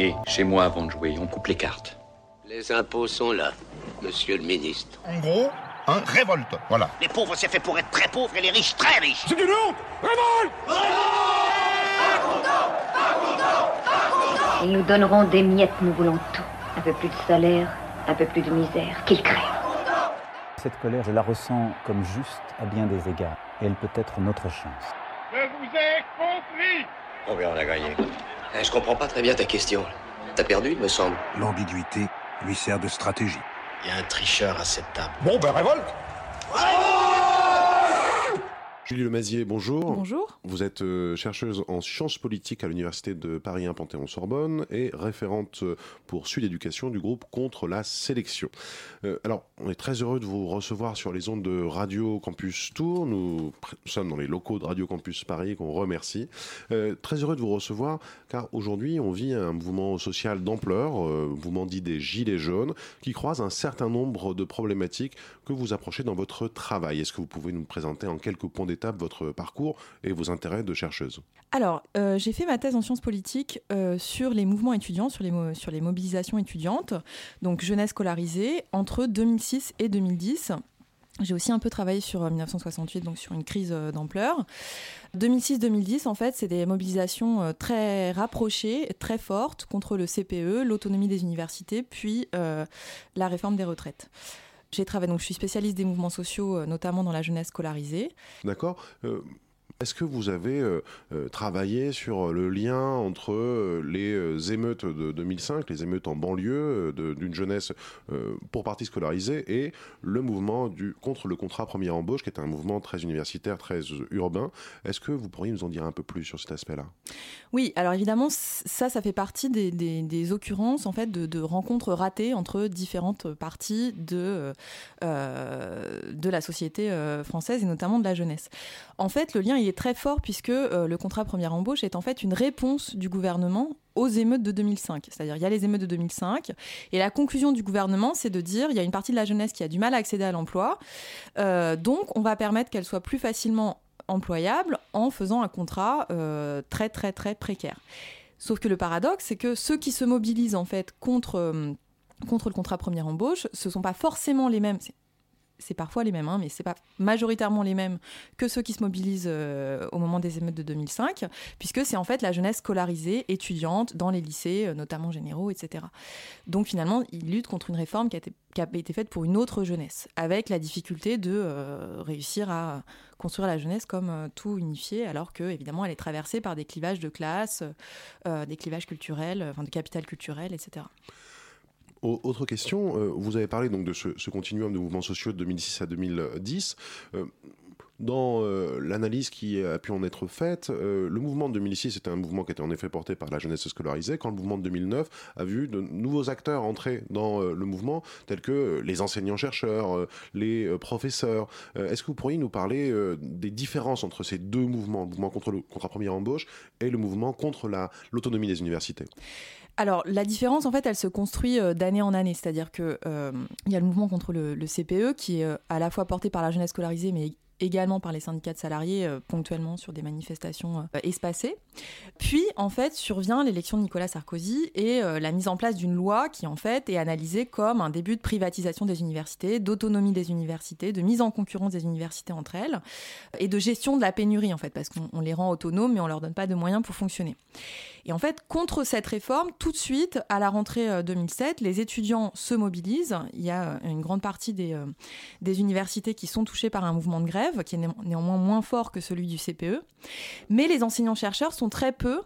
Et chez moi, avant de jouer, on coupe les cartes. Les impôts sont là, monsieur le ministre. En gros, un révolte, voilà. Les pauvres, c'est fait pour être très pauvres et les riches très riches. C'est du nom Révolte Ils nous donneront des miettes, nous voulons tout. Un peu plus de salaire, un peu plus de misère. Qu'ils crèvent. Cette colère, je la ressens comme juste à bien des égards. Et elle peut être notre chance. Je vous ai compris Combien on a gagné? Je comprends pas très bien ta question. T'as perdu, il me semble. L'ambiguïté lui sert de stratégie. Il y a un tricheur à cette table. Bon, ben révolte Julie Lemazier, bonjour. Bonjour. Vous êtes euh, chercheuse en sciences politiques à l'Université de Paris 1 Panthéon-Sorbonne et référente euh, pour Sud Éducation du groupe Contre la sélection. Euh, alors, on est très heureux de vous recevoir sur les ondes de Radio Campus Tours. Nous sommes dans les locaux de Radio Campus Paris qu'on remercie. Euh, très heureux de vous recevoir car aujourd'hui, on vit un mouvement social d'ampleur, mouvement dit des Gilets jaunes, qui croise un certain nombre de problématiques que vous approchez dans votre travail. Est-ce que vous pouvez nous présenter en quelques points votre parcours et vos intérêts de chercheuse Alors, euh, j'ai fait ma thèse en sciences politiques euh, sur les mouvements étudiants, sur les, mobilisations étudiantes, donc jeunesse scolarisée, entre 2006 et 2010. J'ai aussi un peu travaillé sur euh, 1968, donc sur une crise euh, d'ampleur. 2006-2010, en fait, c'est des mobilisations euh, très rapprochées, très fortes contre le CPE, l'autonomie des universités, puis euh, la réforme des retraites. J'ai travaillé, donc je suis spécialiste des mouvements sociaux, euh, notamment dans la jeunesse scolarisée. D'accord Euh, Est-ce que vous avez euh, euh, travaillé sur le lien entre euh, les euh, émeutes de 2005, les émeutes en banlieue euh, d'une jeunesse euh, pour partie scolarisée et le mouvement du, contre le contrat première embauche, qui est un mouvement très universitaire, très euh, urbain Est-ce que vous pourriez nous en dire un peu plus sur cet aspect-là? Oui, alors évidemment, ça, ça fait partie des, des- occurrences en fait de, rencontres ratées entre différentes parties de, euh, de la société euh, française et notamment de la jeunesse. En fait, le lien est très fort puisque euh, le contrat première embauche est en fait une réponse du gouvernement aux émeutes de 2005. C'est-à-dire, il y a les émeutes de 2005, et la conclusion du gouvernement, c'est de dire, il y a une partie de la jeunesse qui a du mal à accéder à l'emploi, euh, donc on va permettre qu'elle soit plus facilement employable en faisant un contrat euh, très très très précaire. Sauf que le paradoxe, c'est que ceux qui se mobilisent en fait contre, contre le contrat première embauche, ce sont pas forcément les mêmes. C'est parfois les mêmes, hein, mais c'est pas majoritairement les mêmes que ceux qui se mobilisent euh, au moment des émeutes de 2005, puisque c'est en fait la jeunesse scolarisée, étudiante, dans les lycées, euh, notamment généraux, etc. Donc finalement, ils luttent contre une réforme qui a été, faite pour une autre jeunesse, avec la difficulté de euh, réussir à construire la jeunesse comme tout unifié, alors que évidemment elle est traversée par des clivages de classe, des clivages culturels, enfin de capital culturel, etc. Au- Autre question, euh, vous avez parlé donc de ce, continuum de mouvements sociaux de 2006 à 2010. Euh, dans euh, l'analyse qui a pu en être faite, le mouvement de 2006 était un mouvement qui était en effet porté par la jeunesse scolarisée, quand le mouvement de 2009 a vu de nouveaux acteurs entrer dans le mouvement, tels que les enseignants-chercheurs, les professeurs. Est-ce que vous pourriez nous parler des différences entre ces deux mouvements, le mouvement contre, le, contre la première embauche et le mouvement contre la- l'autonomie des universités? Alors, la différence, en fait, elle se construit euh, d'année en année. C'est-à-dire qu'il y a le mouvement contre le, CPE qui est euh, à la fois porté par la jeunesse scolarisée, mais également par les syndicats de salariés euh, ponctuellement sur des manifestations euh, espacées. Puis, en fait, survient l'élection de Nicolas Sarkozy et euh, la mise en place d'une loi qui, en fait, est analysée comme un début de privatisation des universités, d'autonomie des universités, de mise en concurrence des universités entre elles et de gestion de la pénurie, en fait, parce qu'on on les rend autonomes, mais on leur donne pas de moyens pour fonctionner. Et en fait, contre cette réforme, tout de suite, à la rentrée euh, 2007, les étudiants se mobilisent. Il y a euh, une grande partie euh, des universités qui sont touchées par un mouvement de grève, qui est né- néanmoins moins fort que celui du CPE. Mais les enseignants-chercheurs sont très peu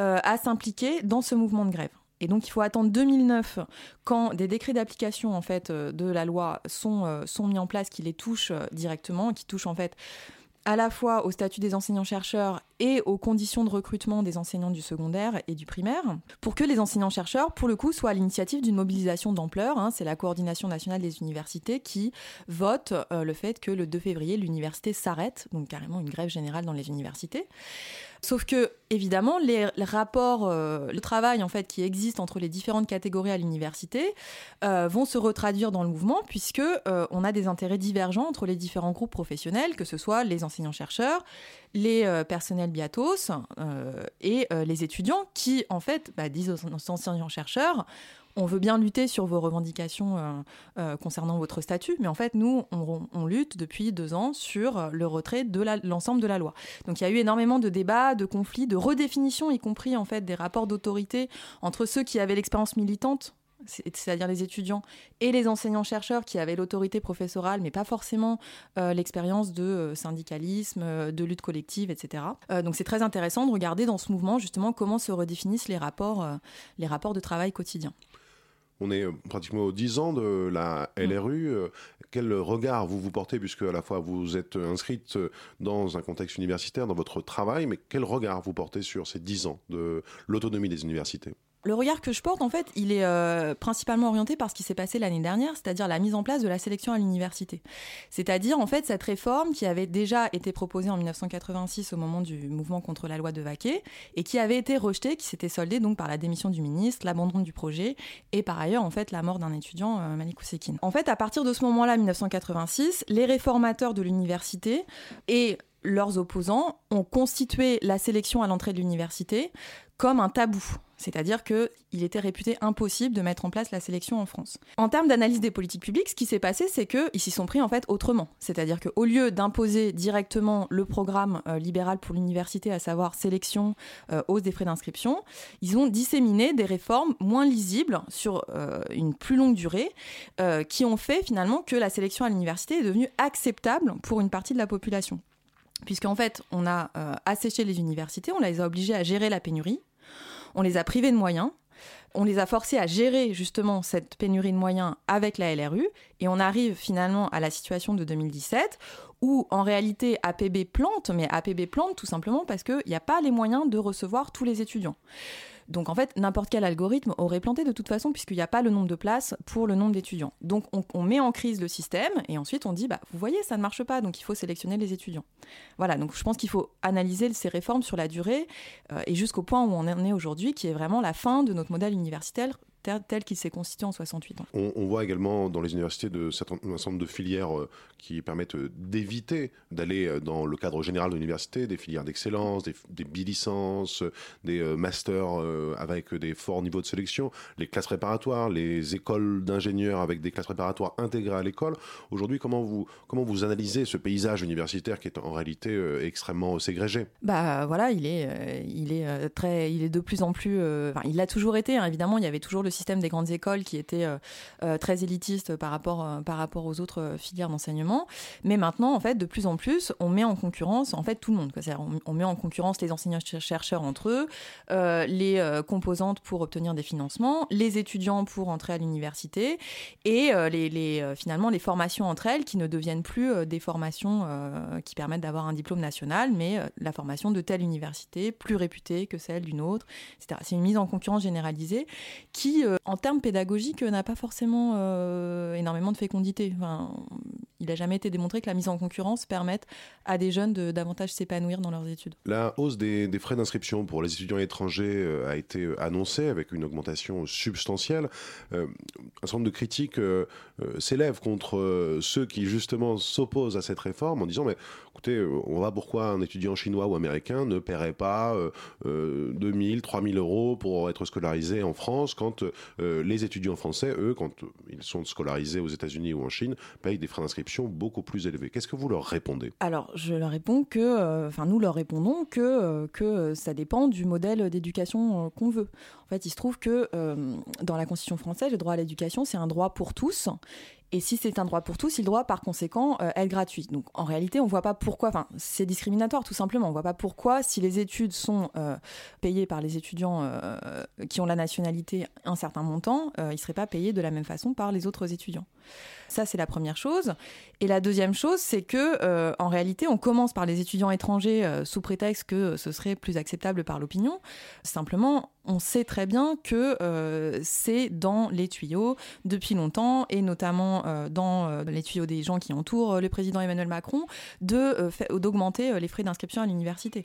euh, à s'impliquer dans ce mouvement de grève. Et donc, il faut attendre 2009, quand des décrets d'application en fait euh, de la loi sont, euh, sont mis en place, qui les touchent directement, qui touchent en fait à la fois au statut des enseignants-chercheurs et aux conditions de recrutement des enseignants du secondaire et du primaire, pour que les enseignants-chercheurs, pour le coup, soient à l'initiative d'une mobilisation d'ampleur. hein. C'est la coordination nationale des universités qui vote euh, le fait que le 2 février, l'université s'arrête, donc carrément une grève générale dans les universités. Sauf que, évidemment, les, rapports, le travail en fait qui existe entre les différentes catégories à l'université vont se retraduire dans le mouvement puisque on a des intérêts divergents entre les différents groupes professionnels, que ce soit les enseignants-chercheurs, les personnels biatos et les étudiants qui, en fait, bah, disent aux enseignants-chercheurs on veut bien lutter sur vos revendications euh, euh, concernant votre statut, mais en fait, nous, on, lutte depuis deux ans sur le retrait de l'ensemble de la loi. Donc il y a eu énormément de débats, de conflits, de redéfinitions, y compris en fait des rapports d'autorité entre ceux qui avaient l'expérience militante c'est-à-dire les étudiants et les enseignants-chercheurs qui avaient l'autorité professorale, mais pas forcément euh, l'expérience de syndicalisme, de lutte collective, etc. donc c'est très intéressant de regarder dans ce mouvement justement comment se redéfinissent les rapports, les rapports de travail quotidien. On est euh, pratiquement aux 10 ans de la LRU. Euh, quel regard vous vous portez, puisque à la fois vous êtes inscrite dans un contexte universitaire, dans votre travail, mais quel regard vous portez sur ces 10 ans de l'autonomie des universités? Le regard que je porte, en fait, il est euh, principalement orienté par ce qui s'est passé l'année dernière, c'est-à-dire la mise en place de la sélection à l'université. C'est-à-dire, en fait, cette réforme qui avait déjà été proposée en 1986 au moment du mouvement contre la loi de Vaquet et qui avait été rejetée, qui s'était soldée donc par la démission du ministre, l'abandon du projet et par ailleurs, en fait, la mort d'un étudiant, euh, Malik. En fait, à partir de ce moment-là, 1986, les réformateurs de l'université et leurs opposants ont constitué la sélection à l'entrée de l'université comme un tabou. C'est-à-dire qu'il était réputé impossible de mettre en place la sélection en France. En termes d'analyse des politiques publiques, ce qui s'est passé, c'est qu'ils s'y sont pris en fait autrement. C'est-à-dire qu'au lieu d'imposer directement le programme euh, libéral pour l'université, à savoir sélection, euh, hausse des frais d'inscription, ils ont disséminé des réformes moins lisibles sur euh, une plus longue durée, qui ont fait finalement que la sélection à l'université est devenue acceptable pour une partie de la population puisqu'en fait, on a asséché les universités, on les a obligés à gérer la pénurie, on les a privés de moyens, on les a forcés à gérer justement cette pénurie de moyens avec la LRU, et on arrive finalement à la situation de 2017 où en réalité APB plante, mais APB plante tout simplement parce qu'il n'y a pas les moyens de recevoir tous les étudiants. Donc en fait, n'importe quel algorithme aurait planté de toute façon puisqu'il n'y a pas le nombre de places pour le nombre d'étudiants. Donc on, met en crise le système et ensuite on dit, bah, vous voyez, ça ne marche pas, donc il faut sélectionner les étudiants. Voilà, donc je pense qu'il faut analyser ces réformes sur la durée euh, et jusqu'au point où on en est aujourd'hui, qui est vraiment la fin de notre modèle universitaire tel qu'il s'est constitué en 68 ans. On, voit également dans les universités de, un certain nombre de filières euh, qui permettent euh, d'éviter d'aller euh, dans le cadre général de l'université, des filières d'excellence, des, des bilicences, des masters avec des forts niveaux de sélection, les classes préparatoires, les écoles d'ingénieurs avec des classes préparatoires intégrées à l'école. Aujourd'hui, comment vous, comment vous analysez ce paysage universitaire qui est en réalité extrêmement ségrégé? Bah voilà, il est, il est très, il est de plus en plus, il a toujours été. Hein, évidemment, il y avait toujours le système des grandes écoles qui était euh, euh, très élitiste par rapport, euh, par rapport aux autres filières d'enseignement. Mais maintenant, en fait, de plus en plus, on met en concurrence en fait tout le monde. On, met en concurrence les enseignants-chercheurs entre eux, les composantes pour obtenir des financements, les étudiants pour entrer à l'université et les, finalement les formations entre elles qui ne deviennent plus des formations qui permettent d'avoir un diplôme national, mais la formation de telle université plus réputée que celle d'une autre, etc. C'est une mise en concurrence généralisée qui euh, en termes pédagogiques, n'a pas forcément euh, énormément de fécondité. il n'a jamais été démontré que la mise en concurrence permette à des jeunes de davantage s'épanouir dans leurs études. La hausse des, frais d'inscription pour les étudiants étrangers euh, a été annoncée avec une augmentation substantielle. un certain nombre de critiques s'élèvent contre ceux qui justement s'opposent à cette réforme en disant mais écoutez, on voit pourquoi un étudiant chinois ou américain ne paierait pas 2000, 3000 euros pour être scolarisé en France quand euh, les étudiants français, eux, quand ils sont scolarisés aux États-Unis ou en Chine, payent des frais d'inscription beaucoup plus élevés. Qu'est-ce que vous leur répondez? Alors, je leur réponds que, euh, enfin, nous leur répondons que, euh, que ça dépend du modèle d'éducation qu'on veut. En fait, il se trouve que dans la Constitution française, le droit à l'éducation, c'est un droit pour tous. Et si c'est un droit pour tous, il doit par conséquent être gratuit. Donc en réalité, on ne voit pas pourquoi, enfin c'est discriminatoire tout simplement, on ne voit pas pourquoi si les études sont payées par les étudiants qui ont la nationalité un certain montant, ils ne seraient pas payés de la même façon par les autres étudiants. Ça, c'est la première chose. Et la deuxième chose, c'est que euh, en réalité, on commence par les étudiants étrangers euh, sous prétexte que ce serait plus acceptable par l'opinion. Simplement, on sait très bien que euh, c'est dans les tuyaux depuis longtemps, et notamment dans les tuyaux des gens qui entourent le président Emmanuel Macron, de d'augmenter les frais d'inscription à l'université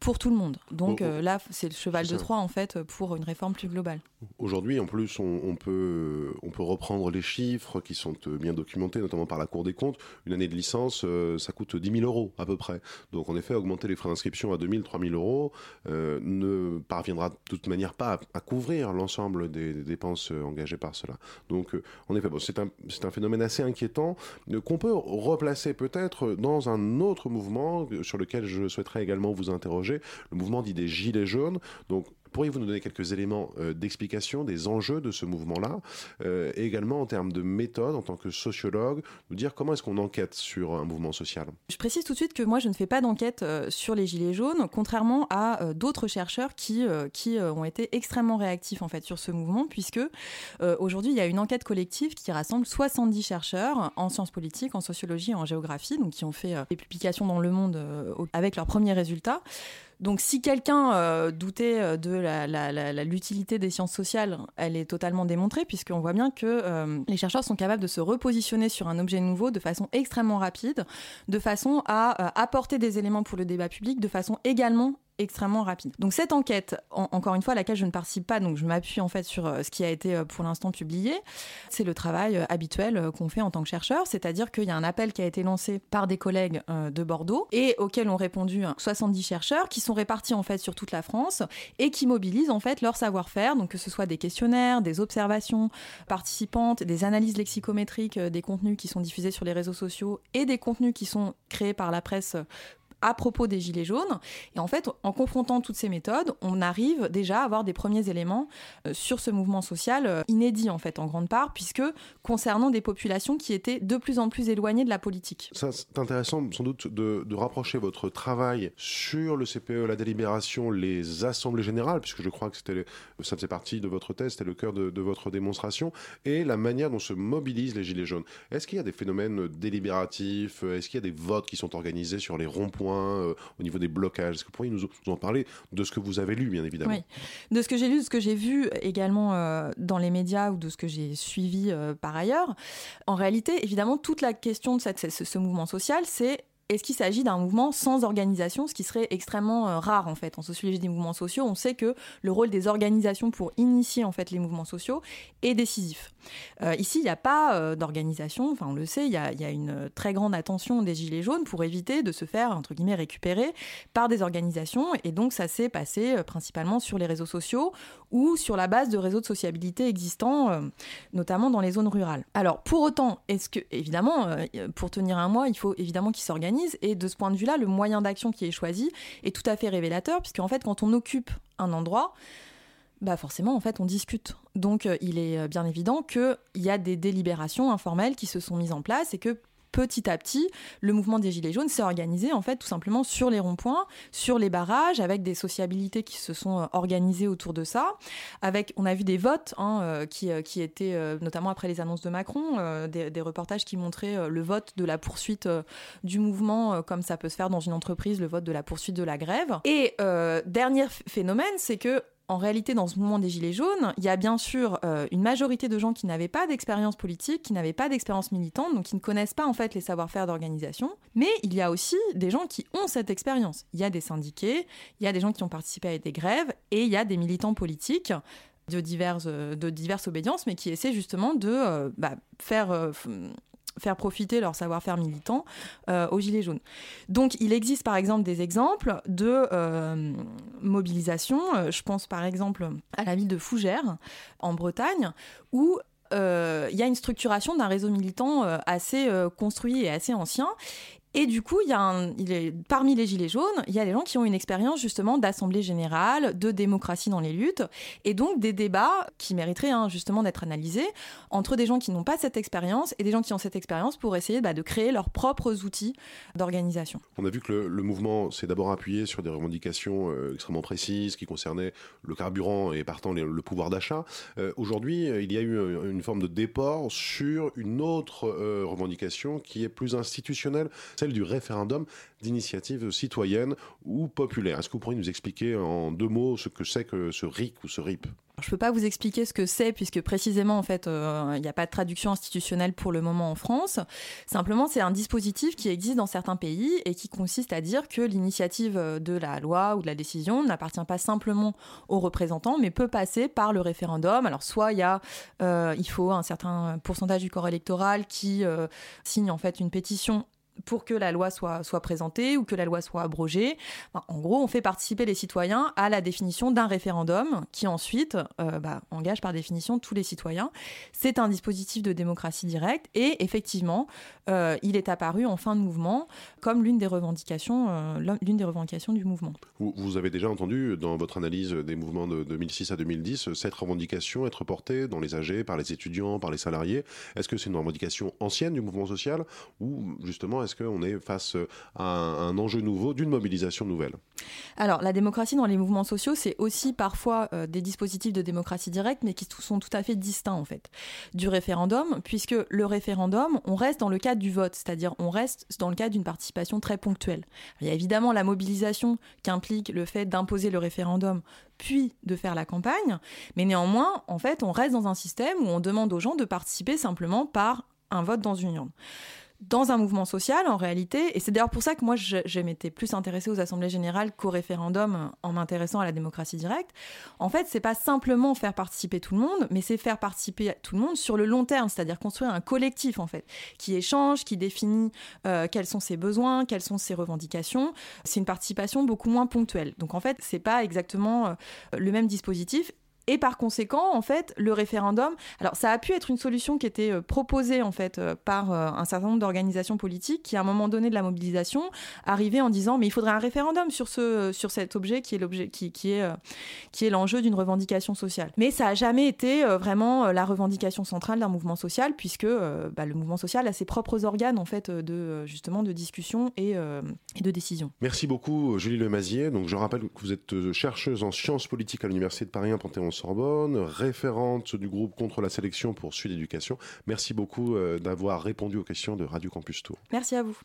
pour tout le monde. Donc là, c'est le cheval de Troie en fait pour une réforme plus globale. Aujourd'hui, en plus, on, peut on peut reprendre les chiffres qui sont bien documentés, notamment par la Cour des compte, une année de licence, euh, ça coûte 10 000 euros à peu près. Donc en effet, augmenter les frais d'inscription à 2 000, 3 000 euros euh, ne parviendra de toute manière pas à, couvrir l'ensemble des, dépenses euh, engagées par cela. Donc en effet, c'est un, un, phénomène assez inquiétant qu'on peut replacer peut-être dans un autre mouvement sur lequel je souhaiterais également vous interroger, le mouvement dit des Gilets jaunes. Donc Pourriez-vous nous donner quelques éléments euh, d'explication des enjeux de ce mouvement-là euh, et également en termes de méthode, en tant que sociologue, nous dire comment est-ce qu'on enquête sur un mouvement social? Je précise tout de suite que moi, je ne fais pas d'enquête euh, sur les Gilets jaunes, contrairement à d'autres chercheurs qui, qui ont été extrêmement réactifs en fait sur ce mouvement, puisque aujourd'hui, il y a une enquête collective qui rassemble 70 chercheurs en sciences politiques, en sociologie et en géographie, donc qui ont fait des publications dans Le Monde avec leurs premiers résultats. Donc si quelqu'un euh, doutait euh, de l'utilité des sciences sociales, elle est totalement démontrée puisqu'on voit bien que euh, les chercheurs sont capables de se repositionner sur un objet nouveau de façon extrêmement rapide, de façon à apporter des éléments pour le débat public, de façon également extrêmement rapide. Donc cette enquête, encore une fois, à laquelle je ne participe pas, donc je m'appuie en fait sur euh, ce qui a été euh, pour l'instant publié, c'est le travail euh, habituel qu'on fait en tant que chercheur, c'est-à-dire qu'il y a un appel qui a été lancé par des collègues de Bordeaux et auquel ont répondu 70 chercheurs qui sont répartis en fait sur toute la France et qui mobilisent en fait leur savoir-faire, donc que ce soit des questionnaires, des observations participantes, des analyses lexicométriques des contenus qui sont diffusés sur les réseaux sociaux et des contenus qui sont créés par la presse à propos des Gilets jaunes. Et en fait, en confrontant toutes ces méthodes, on arrive déjà à avoir des premiers éléments euh, sur ce mouvement social euh, inédit, en fait, en grande part, puisque concernant des populations qui étaient de plus en plus éloignées de la politique. C'est intéressant, sans doute, de, rapprocher votre travail sur le CPE, la délibération, les assemblées générales, puisque je crois que c'était, ça faisait partie de votre thèse, c'était le cœur de, de votre démonstration, et la manière dont se mobilisent les Gilets jaunes. Est-ce qu'il y a des phénomènes délibératifs? Est-ce qu'il y a des votes qui sont organisés sur les ronds-points? Euh, au niveau des blocages Est-ce que vous pourriez nous, en parler de ce que vous avez lu, bien évidemment Oui, de ce que j'ai lu, de ce que j'ai vu également euh, dans les médias ou de ce que j'ai suivi euh, par ailleurs. En réalité, évidemment, toute la question de ce mouvement social, c'est est-ce qu'il s'agit d'un mouvement sans organisation, ce qui serait extrêmement euh, rare en fait en sociologie des mouvements sociaux On sait que le rôle des organisations pour initier en fait les mouvements sociaux est décisif. Euh, ici, il n'y a pas euh, d'organisation. Enfin, on le sait, il y, a, une très grande attention des gilets jaunes pour éviter de se faire entre guillemets récupérer par des organisations. Et donc, ça s'est passé principalement sur les réseaux sociaux ou sur la base de réseaux de sociabilité existants, notamment dans les zones rurales. Alors, pour autant, est-ce que évidemment, pour tenir un mois, il faut évidemment qu'ils s'organisent et de ce point de vue-là, le moyen d'action qui est choisi est tout à fait révélateur, puisqu'en fait, quand on occupe un endroit, bah forcément, en fait, on discute. Donc, euh, il est euh, bien évident qu'il y a des délibérations informelles qui se sont mises en place et que petit à petit, le mouvement des Gilets jaunes s'est organisé en fait tout simplement sur les ronds-points, sur les barrages, avec des sociabilités qui se sont euh, organisées autour de ça. Avec, on a vu des votes hein, euh, qui, euh, qui étaient, notamment après les annonces de Macron, des, reportages qui montraient le vote de la poursuite du mouvement, comme ça peut se faire dans une entreprise, le vote de la poursuite de la grève. Et dernier phénomène, c'est que en réalité, dans ce mouvement des Gilets jaunes, il y a bien sûr euh, une majorité de gens qui n'avaient pas d'expérience politique, qui n'avaient pas d'expérience militante, donc qui ne connaissent pas en fait les savoir-faire d'organisation. Mais il y a aussi des gens qui ont cette expérience. Il y a des syndiqués, il y a des gens qui ont participé à des grèves, et il y a des militants politiques de diverses, de diverses obédiences, mais qui essaient justement de euh, bah, faire euh, faire profiter leur savoir-faire militant euh, aux Gilets jaunes. Donc il existe par exemple des exemples de euh, mobilisation. Euh, je pense par exemple à la ville de Fougères, en Bretagne, où il y a une structuration d'un réseau militant assez construit et assez ancien Et du coup, il y a parmi les Gilets jaunes, il y a les gens qui ont une expérience justement d'assemblée générale, de démocratie dans les luttes, et donc des débats qui mériteraient hein, justement d'être analysés entre des gens qui n'ont pas cette expérience et des gens qui ont cette expérience pour essayer bah, de créer leurs propres outils d'organisation. On a vu que le, mouvement s'est d'abord appuyé sur des revendications euh, extrêmement précises qui concernaient le carburant et partant le pouvoir d'achat. Euh, aujourd'hui, il y a eu une forme de déport sur une autre euh, revendication qui est plus institutionnelle, du référendum d'initiative citoyenne ou populaire. Est-ce que vous pourriez nous expliquer en deux mots ce que c'est que ce RIC ou ce RIP? Je ne peux pas vous expliquer ce que c'est puisque précisément en fait euh, il n'y a pas de traduction institutionnelle pour le moment en France. Simplement c'est un dispositif qui existe dans certains pays et qui consiste à dire que l'initiative de la loi ou de la décision n'appartient pas simplement aux représentants mais peut passer par le référendum. Alors soit il euh, faut un certain pourcentage du corps électoral qui euh, signe en fait une pétition pour que la loi soit, soit présentée ou que la loi soit abrogée. en gros, on fait participer les citoyens à la définition d'un référendum qui ensuite euh, bah, engage par définition tous les citoyens. C'est un dispositif de démocratie directe et effectivement, euh, il est apparu en fin de mouvement comme l'une des revendications, euh, des revendications du mouvement. Vous, avez déjà entendu dans votre analyse des mouvements de 2006 à 2010 cette revendication être portée dans les AG par les étudiants, par les salariés. Est-ce que c'est une revendication ancienne du mouvement social ou justement est-ce qu'on est face à un, enjeu nouveau d'une mobilisation nouvelle Alors, la démocratie dans les mouvements sociaux, c'est aussi parfois euh, des dispositifs de démocratie directe, mais qui sont tout à fait distincts, en fait, du référendum, puisque le référendum, on reste dans le cadre du vote, c'est-à-dire on reste dans le cadre d'une participation très ponctuelle. Il y a évidemment la mobilisation qui implique le fait d'imposer le référendum puis de faire la campagne, mais néanmoins, en fait, on reste dans un système où on demande aux gens de participer simplement par un vote dans une urne dans un mouvement social en réalité. Et c'est d'ailleurs pour ça que moi, je, m'étais plus intéressée aux assemblées générales qu'au référendum en m'intéressant à la démocratie directe. En fait, c'est pas simplement faire participer tout le monde, mais c'est faire participer tout le monde sur le long terme, c'est-à-dire construire un collectif en fait, qui échange, qui définit euh, quels sont ses besoins, quelles sont ses revendications. C'est une participation beaucoup moins ponctuelle. Donc en fait, c'est pas exactement euh, le même dispositif et par conséquent, en fait, le référendum, alors ça a pu être une solution qui était euh, proposée en fait euh, par euh, un certain nombre d'organisations politiques qui, à un moment donné de la mobilisation, arrivaient en disant mais il faudrait un référendum sur ce sur cet objet qui est l'objet qui, est qui est l'enjeu d'une revendication sociale. Mais ça a jamais été vraiment la revendication centrale d'un mouvement social puisque bah, le mouvement social a ses propres organes en fait de justement de discussion et, et de décision. Merci beaucoup Julie Lemazier. Donc je rappelle que vous êtes chercheuse en sciences politiques à l'université de Paris 1 Panthéon Sorbonne, référente du groupe contre la sélection pour Sud Éducation. Merci beaucoup euh, d'avoir répondu aux questions de Radio Campus Tour. Merci à vous.